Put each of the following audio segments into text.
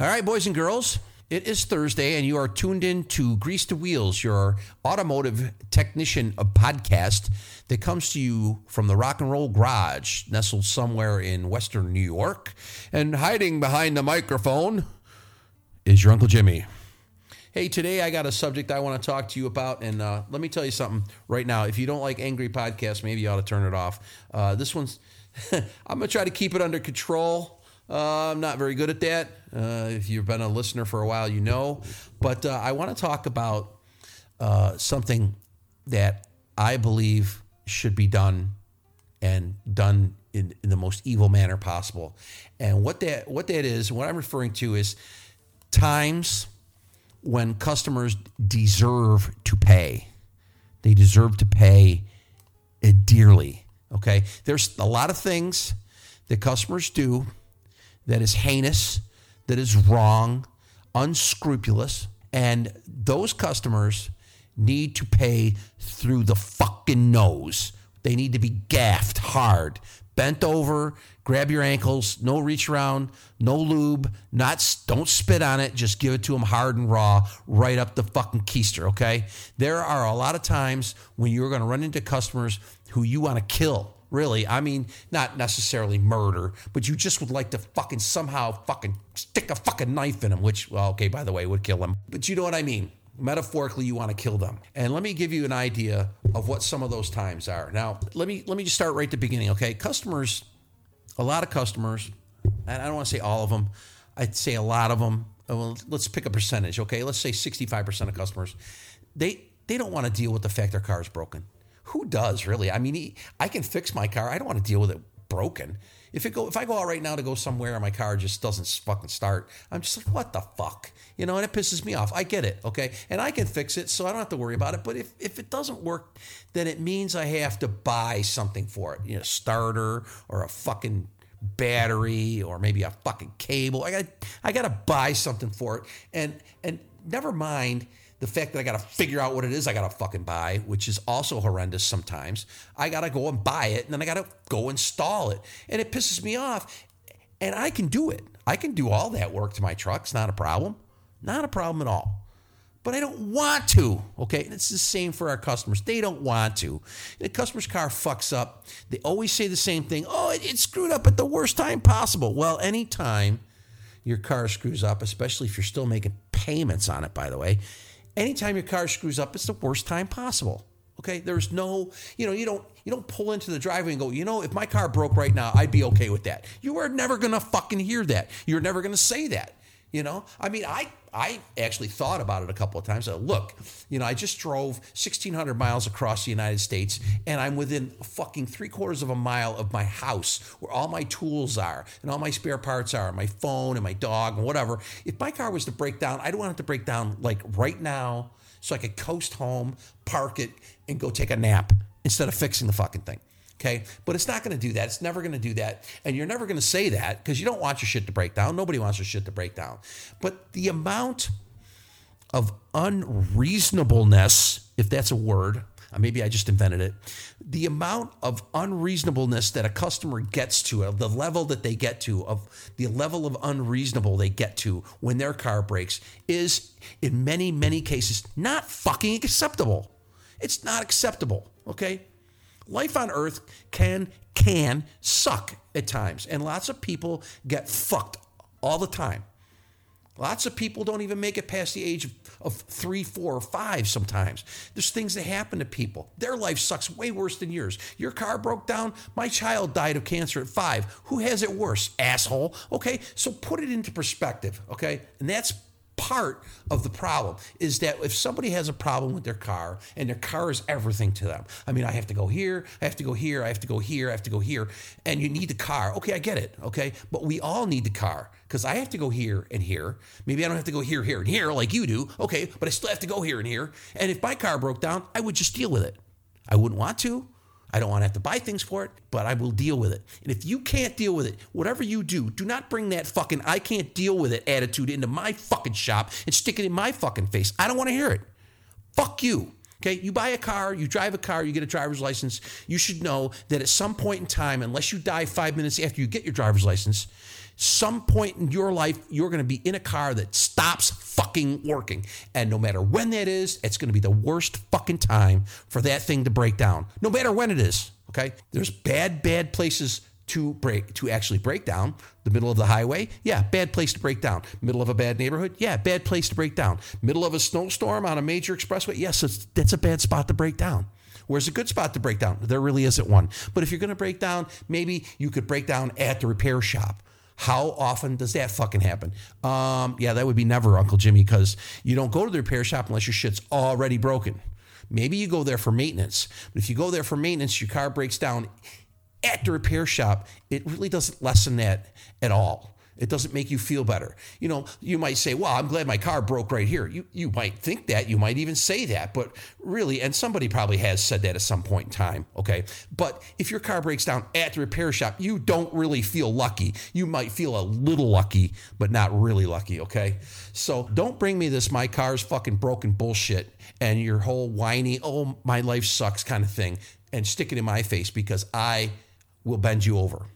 All right, boys and girls, it is Thursday, and you are tuned in to Grease the Wheels, your automotive technician podcast that comes to you from the Rock and Roll Garage, nestled somewhere in Western New York. And hiding behind the microphone is your Uncle Jimmy. Hey, today I got a subject I want to talk to you about, and uh, let me tell you something right now. If you don't like angry podcasts, maybe you ought to turn it off. Uh, this one's, I'm going to try to keep it under control. Uh, I'm not very good at that. Uh, if you've been a listener for a while, you know. But uh, I want to talk about uh, something that I believe should be done and done in, in the most evil manner possible. And what that what that is, what I'm referring to is times when customers deserve to pay. They deserve to pay dearly. Okay, there's a lot of things that customers do that is heinous, that is wrong, unscrupulous, and those customers need to pay through the fucking nose. They need to be gaffed hard, bent over, grab your ankles, no reach around, no lube, not don't spit on it, just give it to them hard and raw, right up the fucking keister, okay? There are a lot of times when you're going to run into customers who you want to kill really. I mean, not necessarily murder, but you just would like to fucking somehow fucking stick a fucking knife in them, which, well, okay, by the way, would kill them. But you know what I mean. Metaphorically, you want to kill them. And let me give you an idea of what some of those times are. Now, let me let me just start right at the beginning, okay? Customers, a lot of customers, and I don't want to say all of them, I'd say a lot of them. Uh, well, let's pick a percentage, okay? Let's say 65% of customers, they they don't want to deal with the fact their car is broken who does really? I mean, he, I can fix my car. I don't want to deal with it broken. If it go, if I go out right now to go somewhere and my car just doesn't fucking start, I'm just like, what the fuck, you know, and it pisses me off. I get it, okay, and I can fix it, so I don't have to worry about it. But if if it doesn't work, then it means I have to buy something for it, you know, starter or a fucking battery or maybe a fucking cable. I got I got to buy something for it, and and never mind the fact that I got to figure out what it is I got to fucking buy, which is also horrendous sometimes. I got to go and buy it and then I got to go install it. And it pisses me off. And I can do it. I can do all that work to my truck. It's not a problem. Not a problem at all. But I don't want to. Okay. And it's the same for our customers. They don't want to. The customer's car fucks up. They always say the same thing. Oh, it, it screwed up at the worst time possible. Well, anytime your car screws up, especially if you're still making payments on it, by the way, anytime your car screws up, it's the worst time possible. Okay, there's no, you know, you don't you don't pull into the driveway and go, you know, if my car broke right now, I'd be okay with that. You are never gonna fucking hear that. You're never gonna say that. You know, I mean, I I actually thought about it a couple of times. I look, you know, I just drove 1,600 miles across the United States, and I'm within fucking three quarters of a mile of my house, where all my tools are and all my spare parts are, my phone and my dog and whatever. If my car was to break down, I don't want it to break down like right now, so I could coast home, park it, and go take a nap instead of fixing the fucking thing. Okay. But it's not going to do that. It's never going to do that. And you're never going to say that because you don't want your shit to break down. Nobody wants their shit to break down. But the amount of unreasonableness, if that's a word, uh, maybe I just invented it, the amount of unreasonableness that a customer gets to, of the level that they get to, of the level of unreasonable they get to when their car breaks, is in many, many cases not fucking acceptable. It's not acceptable. Okay life on earth can can suck at times and lots of people get fucked all the time. Lots of people don't even make it past the age of, of three four or five sometimes. There's things that happen to people. Their life sucks way worse than yours. Your car broke down. My child died of cancer at five. Who has it worse asshole? Okay so put it into perspective okay? And that's part of the problem is that if somebody has a problem with their car and their car is everything to them i mean i have to go here i have to go here i have to go here i have to go here and you need the car. Okay i get it okay? But we all need the car because i have to go here and here. Maybe i don't have to go here here and here like you do okay? But i still have to go here and here. And if my car broke down i would just deal with it. I wouldn't want to I don't want to have to buy things for it, but I will deal with it. And if you can't deal with it, whatever you do, do not bring that fucking I can't deal with it attitude into my fucking shop and stick it in my fucking face. I don't want to hear it. Fuck you. Okay, you buy a car, you drive a car, you get a driver's license. You should know that at some point in time, unless you die five minutes after you get your driver's license, some point in your life, you're going to be in a car that stops fucking working. And no matter when that is, it's going to be the worst fucking time for that thing to break down. No matter when it is. Okay. There's bad, bad places to break to actually break down the middle of the highway yeah bad place to break down middle of a bad neighborhood yeah bad place to break down middle of a snowstorm on a major expressway yes that's a bad spot to break down Where's a good spot to break down? There really isn't one. But if you're going to break down, maybe you could break down at the repair shop. How often does that fucking happen? Um, yeah, that would be never, Uncle Jimmy, because you don't go to the repair shop unless your shit's already broken. Maybe you go there for maintenance. But if you go there for maintenance, your car breaks down at the repair shop, it really doesn't lessen that at all. It doesn't make you feel better. You know, you might say, "Well, I'm glad my car broke right here." You you might think that, you might even say that, but really, and somebody probably has said that at some point in time, okay? But if your car breaks down at the repair shop, you don't really feel lucky. You might feel a little lucky, but not really lucky, okay? So, don't bring me this my car's fucking broken bullshit and your whole whiny, "Oh, my life sucks" kind of thing and stick it in my face because I will bend you over.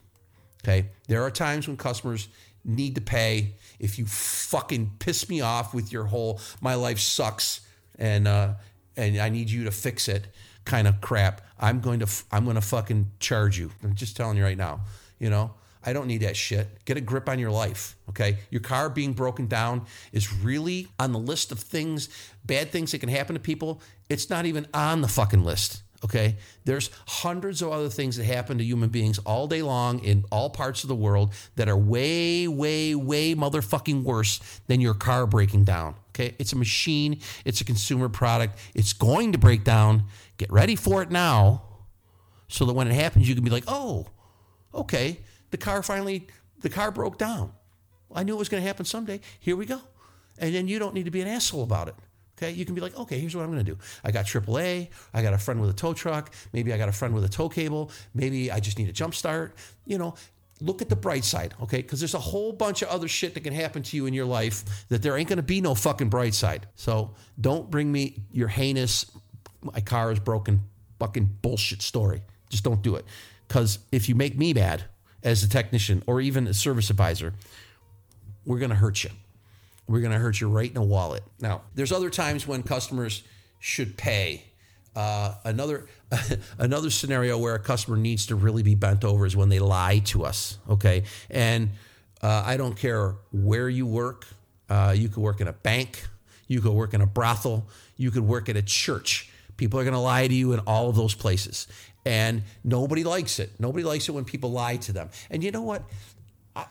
Okay? There are times when customers need to pay. If you fucking piss me off with your whole my life sucks and uh, and I need you to fix it kind of crap, I'm going to I'm going to fucking charge you. I'm just telling you right now. You know, I don't need that shit. Get a grip on your life, okay? Your car being broken down is really on the list of things, bad things that can happen to people. It's not even on the fucking list. Okay. There's hundreds of other things that happen to human beings all day long in all parts of the world that are way, way, way motherfucking worse than your car breaking down. Okay. It's a machine, it's a consumer product. It's going to break down. Get ready for it now so that when it happens, you can be like, oh, okay, the car finally, the car broke down. I knew it was going to happen someday. Here we go. And then you don't need to be an asshole about it. Okay, you can be like, okay, here's what I'm to do. I got AAA. I got a friend with a tow truck. Maybe I got a friend with a tow cable. Maybe I just need a jump start. You know, look at the bright side, okay? Because there's a whole bunch of other shit that can happen to you in your life that there ain't to be no fucking bright side. So don't bring me your heinous, my car is broken, fucking bullshit story. Just don't do it. Because if you make me mad as a technician or even a service advisor, we're to hurt you we're going to hurt you right in the wallet. Now, there's other times when customers should pay. Uh, another another scenario where a customer needs to really be bent over is when they lie to us. Okay, and uh, I don't care where you work. Uh, you could work in a bank. You could work in a brothel. You could work at a church. People are going to lie to you in all of those places. And nobody likes it. Nobody likes it when people lie to them. And you know what?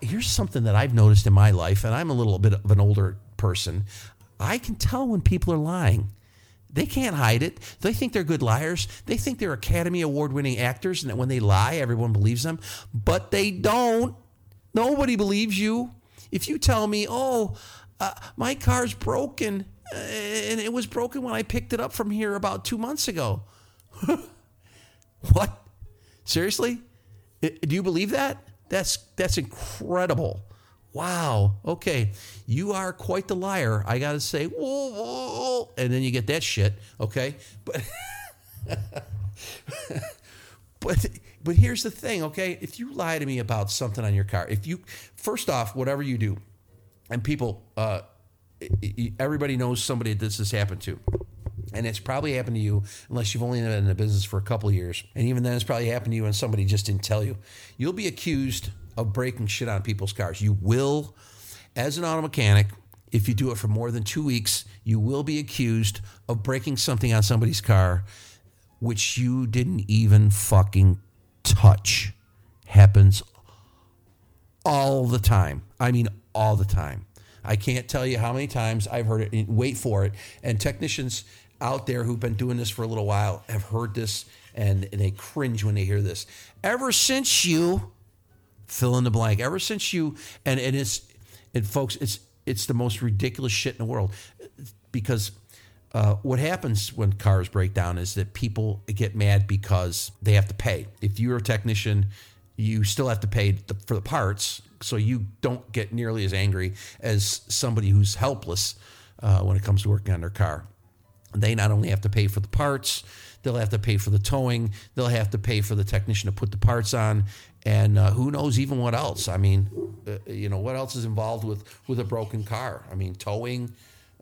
Here's something that I've noticed in my life, and I'm a little bit of an older person. I can tell when people are lying. They can't hide it. They think they're good liars. They think they're Academy Award winning actors, and that when they lie, everyone believes them. But they don't. Nobody believes you. If you tell me, oh, uh, my car's broken, uh, and it was broken when I picked it up from here about two months ago. what? Seriously? Do you believe that? That's that's incredible. Wow. Okay. You are quite the liar. I got to say, whoa, whoa, and then you get that shit. Okay. But, but, but here's the thing. Okay. If you lie to me about something on your car, if you, first off, whatever you do, and people, uh, everybody knows somebody that this has happened to. And it's probably happened to you unless you've only been in the business for a couple years. And even then, it's probably happened to you and somebody just didn't tell you. You'll be accused of breaking shit on people's cars. You will, as an auto mechanic, if you do it for more than two weeks, you will be accused of breaking something on somebody's car which you didn't even fucking touch. Happens all the time. I mean, all the time. I can't tell you how many times I've heard it. Wait for it. And technicians out there who've been doing this for a little while have heard this and, they cringe when they hear this. Ever since you fill in the blank, ever since you and, and it's and folks, it's it's the most ridiculous shit in the world because uh, what happens when cars break down is that people get mad because they have to pay. If you're a technician, you still have to pay the, for the parts, so you don't get nearly as angry as somebody who's helpless uh, when it comes to working on their car. They not only have to pay for the parts, they'll have to pay for the towing, they'll have to pay for the technician to put the parts on, and uh, who knows even what else. I mean, uh, you know, what else is involved with with a broken car? I mean, towing,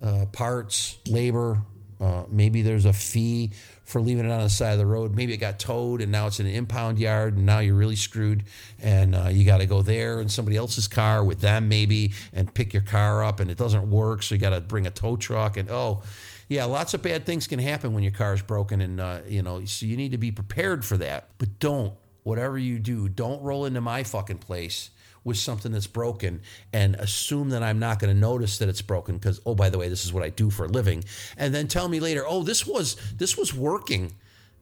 uh, parts, labor. Uh, maybe there's a fee for leaving it on the side of the road. Maybe it got towed and now it's in an impound yard and now you're really screwed and uh, you got to go there in somebody else's car with them maybe and pick your car up and it doesn't work. So you got to bring a tow truck and oh, yeah, lots of bad things can happen when your car is broken, and uh, you know, so you need to be prepared for that. But don't, whatever you do, don't roll into my fucking place with something that's broken and assume that I'm not going to notice that it's broken because oh by the way this is what I do for a living. And then tell me later oh this was this was working.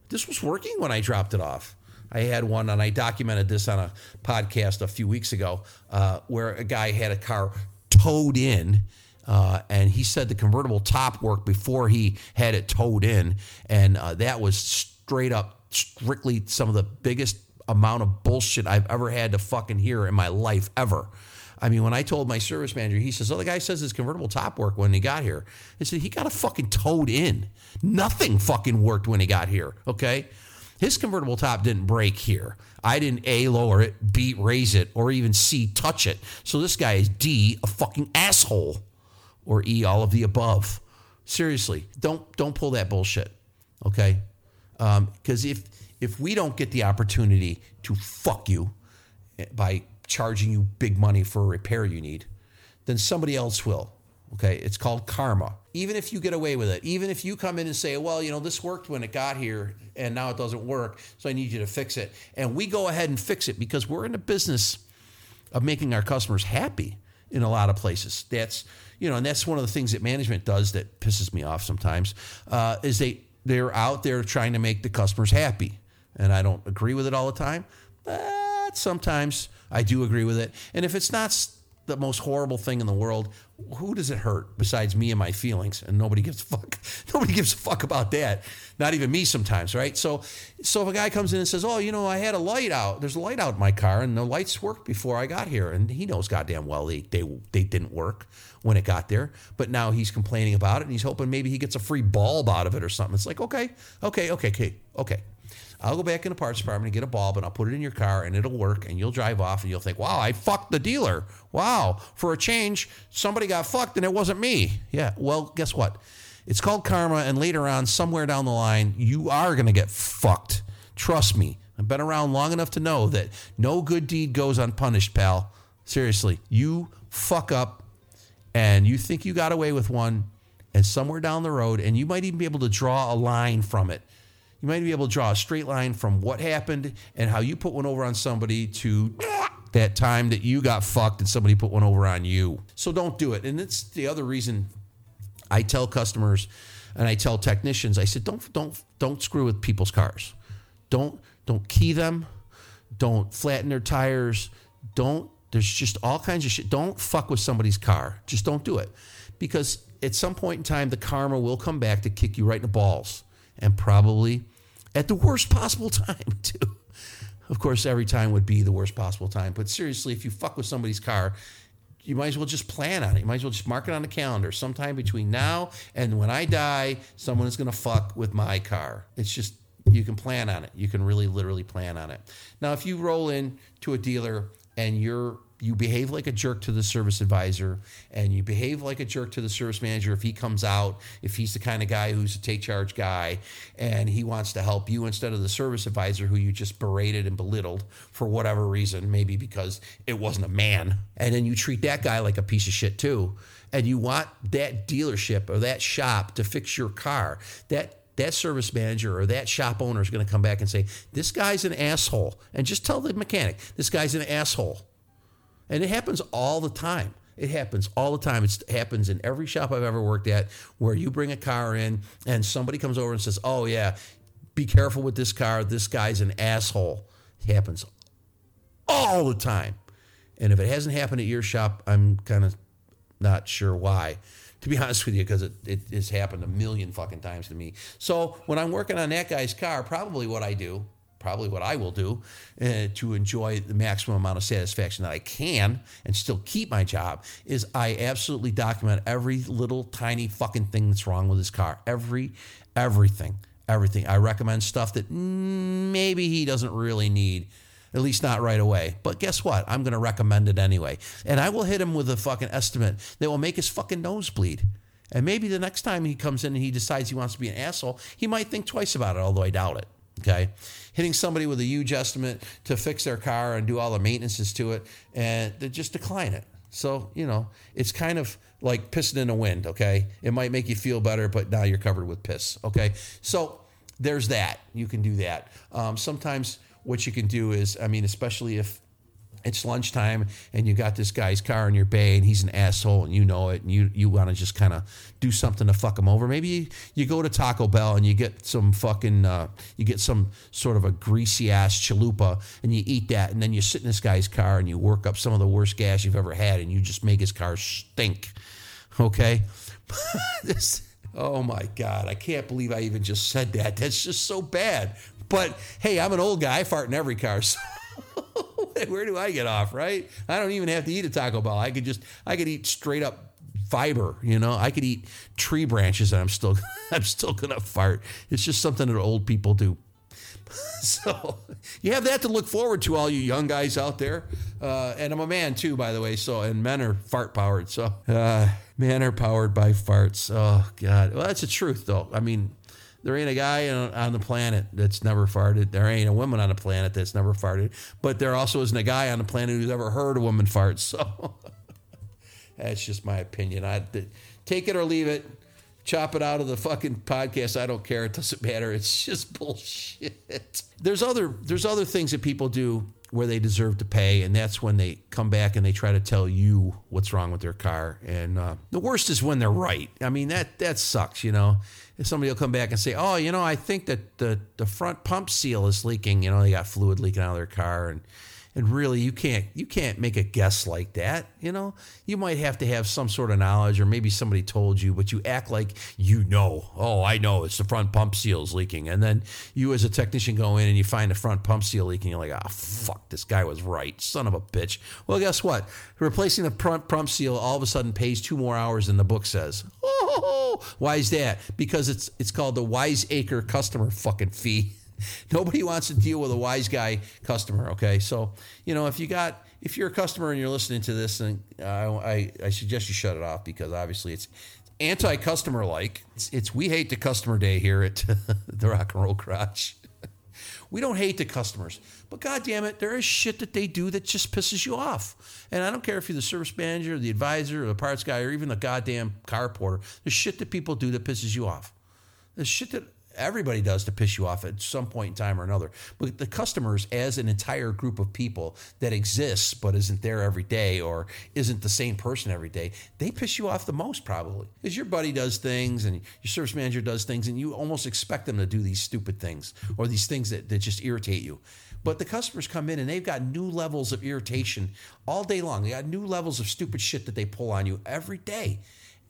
This was working when I dropped it off. I had one and I documented this on a podcast a few weeks ago uh, where a guy had a car towed in uh, and he said the convertible top worked before he had it towed in, and uh, that was straight up, strictly some of the biggest amount of bullshit I've ever had to fucking hear in my life ever. I mean, when I told my service manager, he says, "Oh, the guy says his convertible top worked when he got here." I said, "He got a fucking towed in. Nothing fucking worked when he got here." Okay. His convertible top didn't break here. I didn't A, lower it, B, raise it, or even C, touch it. So this guy is D, a fucking asshole or E, all of the above. Seriously, don't don't pull that bullshit, okay? Because um, if if we don't get the opportunity to fuck you by charging you big money for a repair you need, then somebody else will. Okay, it's called karma. Even if you get away with it, even if you come in and say, well, you know, this worked when it got here and now it doesn't work, so I need you to fix it. And we go ahead and fix it because we're in the business of making our customers happy in a lot of places. That's you know, and that's one of the things that management does that pisses me off sometimes. Uh, is they they're out there trying to make the customers happy, and I don't agree with it all the time, but sometimes I do agree with it. And if it's not the most horrible thing in the world, who does it hurt besides me and my feelings? And nobody gives a fuck. Nobody gives a fuck about that. Not even me sometimes, right? So, so if a guy comes in and says, "Oh, you know, I had a light out. There's a light out in my car, and the lights worked before I got here," and he knows goddamn well they they they didn't work when it got there, but now he's complaining about it, and he's hoping maybe he gets a free bulb out of it or something. It's like, okay, okay, okay, okay, okay. I'll go back in the parts department and get a bulb and I'll put it in your car and it'll work and you'll drive off and you'll think, wow, I fucked the dealer. Wow, for a change, somebody got fucked and it wasn't me. Yeah, well, guess what? It's called karma, and later on, somewhere down the line, you are going to get fucked. Trust me. I've been around long enough to know that no good deed goes unpunished, pal. Seriously, you fuck up and you think you got away with one, and somewhere down the road, and you might even be able to draw a line from it you might be able to draw a straight line from what happened and how you put one over on somebody to that time that you got fucked and somebody put one over on you. So don't do it. And it's the other reason I tell customers and I tell technicians, I said, don't don't don't screw with people's cars. Don't don't key them. Don't flatten their tires. Don't there's just all kinds of shit. Don't fuck with somebody's car. Just don't do it. Because at some point in time, the karma will come back to kick you right in the balls and probably at the worst possible time, too. Of course, every time would be the worst possible time. But seriously, if you fuck with somebody's car, you might as well just plan on it. You might as well just mark it on the calendar. Sometime between now and when I die, someone is going to fuck with my car. It's just, you can plan on it. You can really literally plan on it. Now, if you roll in to a dealer and you're you behave like a jerk to the service advisor and you behave like a jerk to the service manager if he comes out, if he's the kind of guy who's a take charge guy and he wants to help you instead of the service advisor who you just berated and belittled for whatever reason, maybe because it wasn't a man. And then you treat that guy like a piece of shit too. And you want that dealership or that shop to fix your car. That that service manager or that shop owner is going to come back and say, This guy's an asshole. And just tell the mechanic, This guy's an asshole. And it happens all the time. It happens all the time. It happens in every shop I've ever worked at where you bring a car in and somebody comes over and says, Oh, yeah, be careful with this car. This guy's an asshole. It happens all the time. And if it hasn't happened at your shop, I'm kind of not sure why, to be honest with you, because it, it has happened a million fucking times to me. So when I'm working on that guy's car, probably what I do probably what I will do uh, to enjoy the maximum amount of satisfaction that I can and still keep my job is I absolutely document every little tiny fucking thing that's wrong with his car. Every, everything, everything. I recommend stuff that maybe he doesn't really need at least not right away. But guess what? I'm going to recommend it anyway. And I will hit him with a fucking estimate that will make his fucking nose bleed. And maybe the next time he comes in and he decides he wants to be an asshole, he might think twice about it, although I doubt it. Okay. Hitting somebody with a huge estimate to fix their car and do all the maintenances to it and to just decline it. So, you know, it's kind of like pissing in the wind. Okay. It might make you feel better, but now you're covered with piss. Okay. So there's that. You can do that. Um, sometimes what you can do is, I mean, especially if it's lunchtime and you got this guy's car in your bay and he's an asshole and you know it and you, you want to just kind of do something to fuck him over. Maybe you, you go to Taco Bell and you get some fucking, uh, you get some sort of a greasy ass chalupa and you eat that and then you sit in this guy's car and you work up some of the worst gas you've ever had and you just make his car stink. Okay? this, oh my God, I can't believe I even just said that. That's just so bad. But hey, I'm an old guy. I fart in every car. So where do I get off, right? I don't even have to eat a Taco Bell. I could just, I could eat straight up fiber, you know? I could eat tree branches and I'm still, I'm still to fart. It's just something that old people do. So you have that to look forward to, all you young guys out there. Uh, and I'm a man too, by the way. So, and men are fart powered. So, uh, men are powered by farts. Oh, God. Well, that's the truth, though. I mean, there ain't a guy on the planet that's never farted. There ain't a woman on the planet that's never farted. But there also isn't a guy on the planet who's ever heard a woman fart. So that's just my opinion. I take it or leave it. Chop it out of the fucking podcast. I don't care. It doesn't matter. It's just bullshit. There's other there's other things that people do where they deserve to pay, and that's when they come back and they try to tell you what's wrong with their car. And uh, the worst is when they're right. I mean that that sucks, you know. Somebody will come back and say, "Oh, you know, I think that the the front pump seal is leaking," you know, they got fluid leaking out of their car, and and really you can't you can't make a guess like that you know? You might have to have some sort of knowledge or maybe somebody told you but you act like you know. Oh i know it's the front pump seal's leaking. And then you as a technician go in and you find the front pump seal leaking. You're like ah oh, fuck this guy was right. Son of a bitch. Well guess what? Replacing the front pump seal all of a sudden pays two more hours than the book says. Oh why is that? Because it's it's called the wiseacre customer fucking fee Nobody wants to deal with a wise guy customer. Okay, so you know if you got if you're a customer and you're listening to this, and uh, I, I suggest you shut it off because obviously it's anti-customer like. It's, it's, we hate the customer day here at the Rock and Roll Garage. we don't hate the customers, but god damn it, there is shit that they do that just pisses you off. And I don't care if you're the service manager, or the advisor, or the parts guy, or even the goddamn car porter. There's shit that people do that pisses you off. There's shit that everybody does to piss you off at some point in time or another. But the customers, as an entire group of people that exists but isn't there every day or isn't the same person every day, they piss you off the most probably. Because your buddy does things and your service manager does things and you almost expect them to do these stupid things or these things that, that just irritate you. But the customers come in and they've got new levels of irritation all day long. They got new levels of stupid shit that they pull on you every day.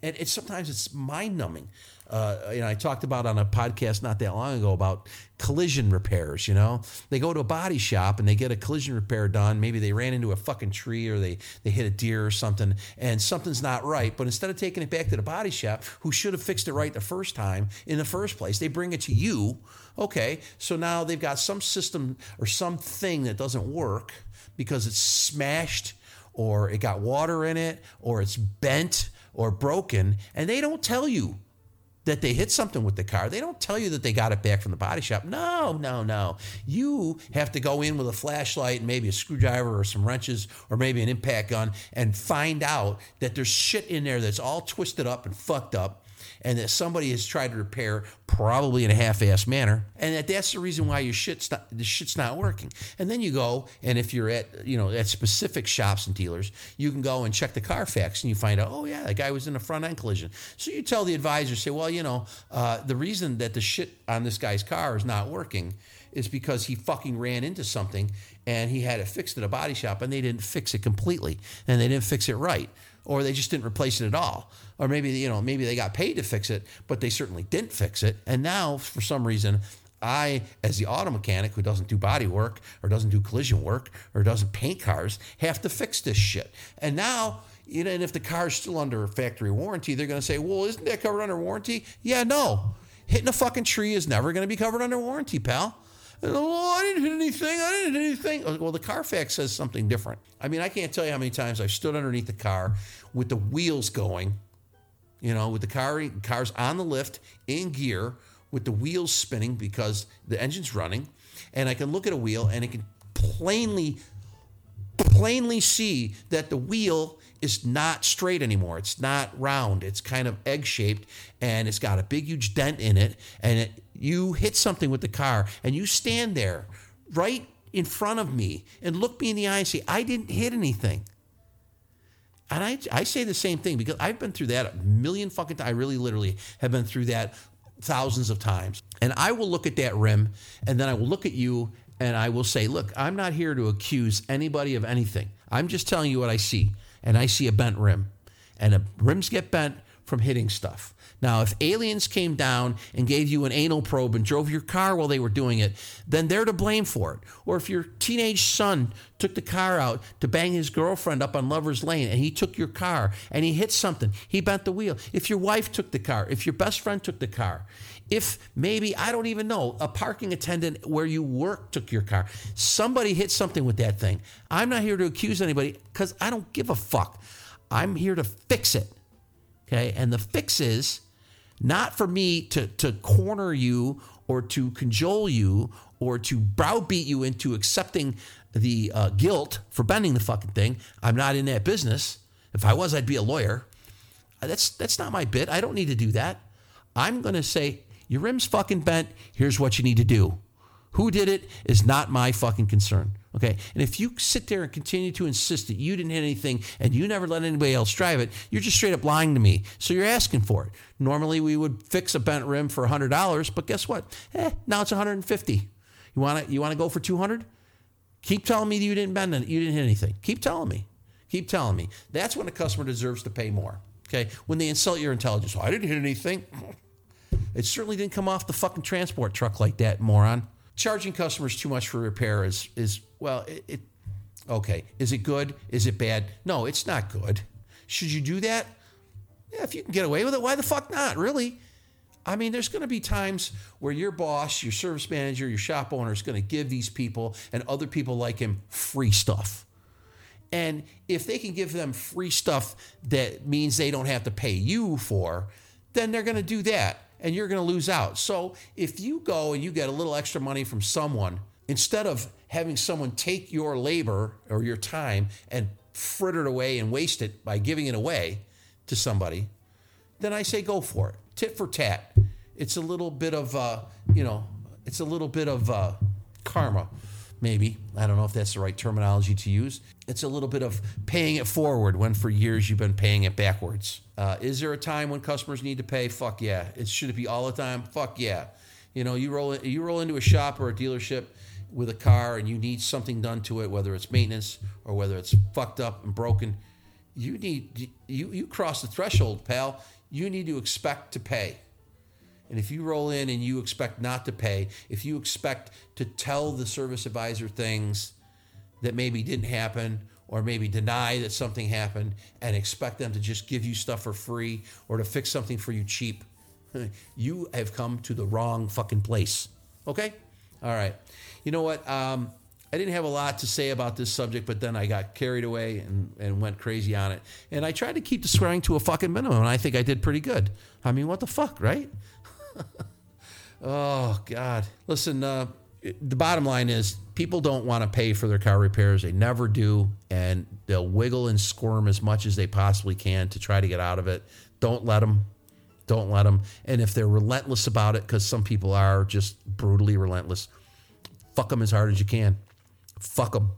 And it's sometimes it's mind numbing uh, you know, I talked about on a podcast not that long ago about collision repairs. You know, they go to a body shop and they get a collision repair done. Maybe they ran into a fucking tree or they they hit a deer or something, and something's not right. But instead of taking it back to the body shop, who should have fixed it right the first time in the first place, they bring it to you. Okay, so now they've got some system or something that doesn't work because it's smashed or it got water in it or it's bent or broken, and they don't tell you that they hit something with the car. They don't tell you that they got it back from the body shop. No, no, no. You have to go in with a flashlight and maybe a screwdriver or some wrenches or maybe an impact gun and find out that there's shit in there that's all twisted up and fucked up and that somebody has tried to repair probably in a half-assed manner, and that that's the reason why your shit's not the shit's not working. And then you go, and if you're at you know at specific shops and dealers, you can go and check the Carfax, and you find out, oh yeah, that guy was in a front end collision. So you tell the advisor, say, well, you know, uh, the reason that the shit on this guy's car is not working is because he fucking ran into something and he had it fixed at a body shop and they didn't fix it completely and they didn't fix it right or they just didn't replace it at all or maybe you know maybe they got paid to fix it but they certainly didn't fix it and now for some reason I, as the auto mechanic who doesn't do body work or doesn't do collision work or doesn't paint cars, have to fix this shit. And now, you know, and if the car's still under factory warranty, they're going to say, well, isn't that covered under warranty? Yeah, no. Hitting a fucking tree is never going to be covered under warranty, pal. Oh, I didn't hit anything. I didn't hit anything. Well, the Carfax says something different. I mean, I can't tell you how many times I've stood underneath the car with the wheels going, you know, with the car cars on the lift in gear, with the wheels spinning because the engine's running, and I can look at a wheel and it can plainly, plainly see that the wheel is not straight anymore. It's not round. It's kind of egg shaped, and it's got a big, huge dent in it, and it you hit something with the car and you stand there right in front of me and look me in the eye and say, I didn't hit anything. And I, I say the same thing because I've been through that a million fucking times. I really literally have been through that thousands of times. And I will look at that rim and then I will look at you and I will say, look, I'm not here to accuse anybody of anything. I'm just telling you what I see. And I see a bent rim. And rims get bent from hitting stuff. Now, if aliens came down and gave you an anal probe and drove your car while they were doing it, then they're to blame for it. Or if your teenage son took the car out to bang his girlfriend up on Lover's Lane and he took your car and he hit something, he bent the wheel. If your wife took the car, if your best friend took the car, if maybe, I don't even know, a parking attendant where you work took your car, somebody hit something with that thing. I'm not here to accuse anybody because I don't give a fuck. I'm here to fix it. Okay. And the fix is not for me to, to corner you or to cajole you or to browbeat you into accepting the uh, guilt for bending the fucking thing. I'm not in that business. If I was, I'd be a lawyer. That's that's not my bit. I don't need to do that. I'm going to say your rim's fucking bent. Here's what you need to do. Who did it is not my fucking concern. Okay. And if you sit there and continue to insist that you didn't hit anything and you never let anybody else drive it, you're just straight up lying to me. So you're asking for it. Normally we would fix a bent rim for $100, but guess what? Eh, now it's 150. You want to you want to go for 200? Keep telling me that you didn't bend it, you didn't hit anything. Keep telling me. Keep telling me. That's when a customer deserves to pay more. Okay? When they insult your intelligence. Oh, I didn't hit anything. It certainly didn't come off the fucking transport truck like that, moron. Charging customers too much for repair is is well it, it, okay. Is it good? Is it bad? No it's not good. Should you do that? Yeah if you can get away with it why the fuck not really? I mean there's going to be times where your boss your service manager your shop owner is going to give these people and other people like him free stuff. And if they can give them free stuff that means they don't have to pay you for then they're going to do that and you're going to lose out. So if you go and you get a little extra money from someone, instead of having someone take your labor or your time and fritter it away and waste it by giving it away to somebody, then I say go for it. Tit for tat. It's a little bit of, uh, you know, it's a little bit of uh, karma maybe. I don't know if that's the right terminology to use. It's a little bit of paying it forward when for years you've been paying it backwards. Uh, is there a time when customers need to pay? Fuck yeah. It should it be all the time? Fuck yeah. You know, you roll you roll into a shop or a dealership with a car and you need something done to it, whether it's maintenance or whether it's fucked up and broken. You need you you cross the threshold, pal. You need to expect to pay. And if you roll in and you expect not to pay, if you expect to tell the service advisor things that maybe didn't happen or maybe deny that something happened and expect them to just give you stuff for free or to fix something for you cheap, you have come to the wrong fucking place. Okay? All right. You know what? Um, I didn't have a lot to say about this subject, but then I got carried away and, and went crazy on it. And I tried to keep the swearing to a fucking minimum, and I think I did pretty good. I mean, what the fuck, right? oh God! Listen, uh, the bottom line is people don't want to pay for their car repairs. They never do, and they'll wiggle and squirm as much as they possibly can to try to get out of it. Don't let them. Don't let them. And if they're relentless about it, because some people are just brutally relentless, fuck them as hard as you can. Fuck them.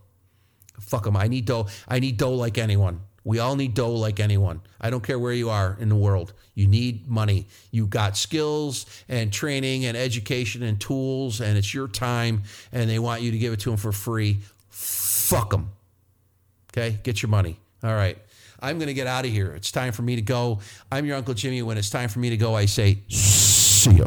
Fuck them. I need dough. I need dough like anyone. We all need dough like anyone. I don't care where you are in the world. You need money. You got skills and training and education and tools, and it's your time, and they want you to give it to them for free. Fuck them. Okay? Get your money. All right. I'm going to get out of here. It's time for me to go. I'm your Uncle Jimmy. When it's time for me to go, I say, see you.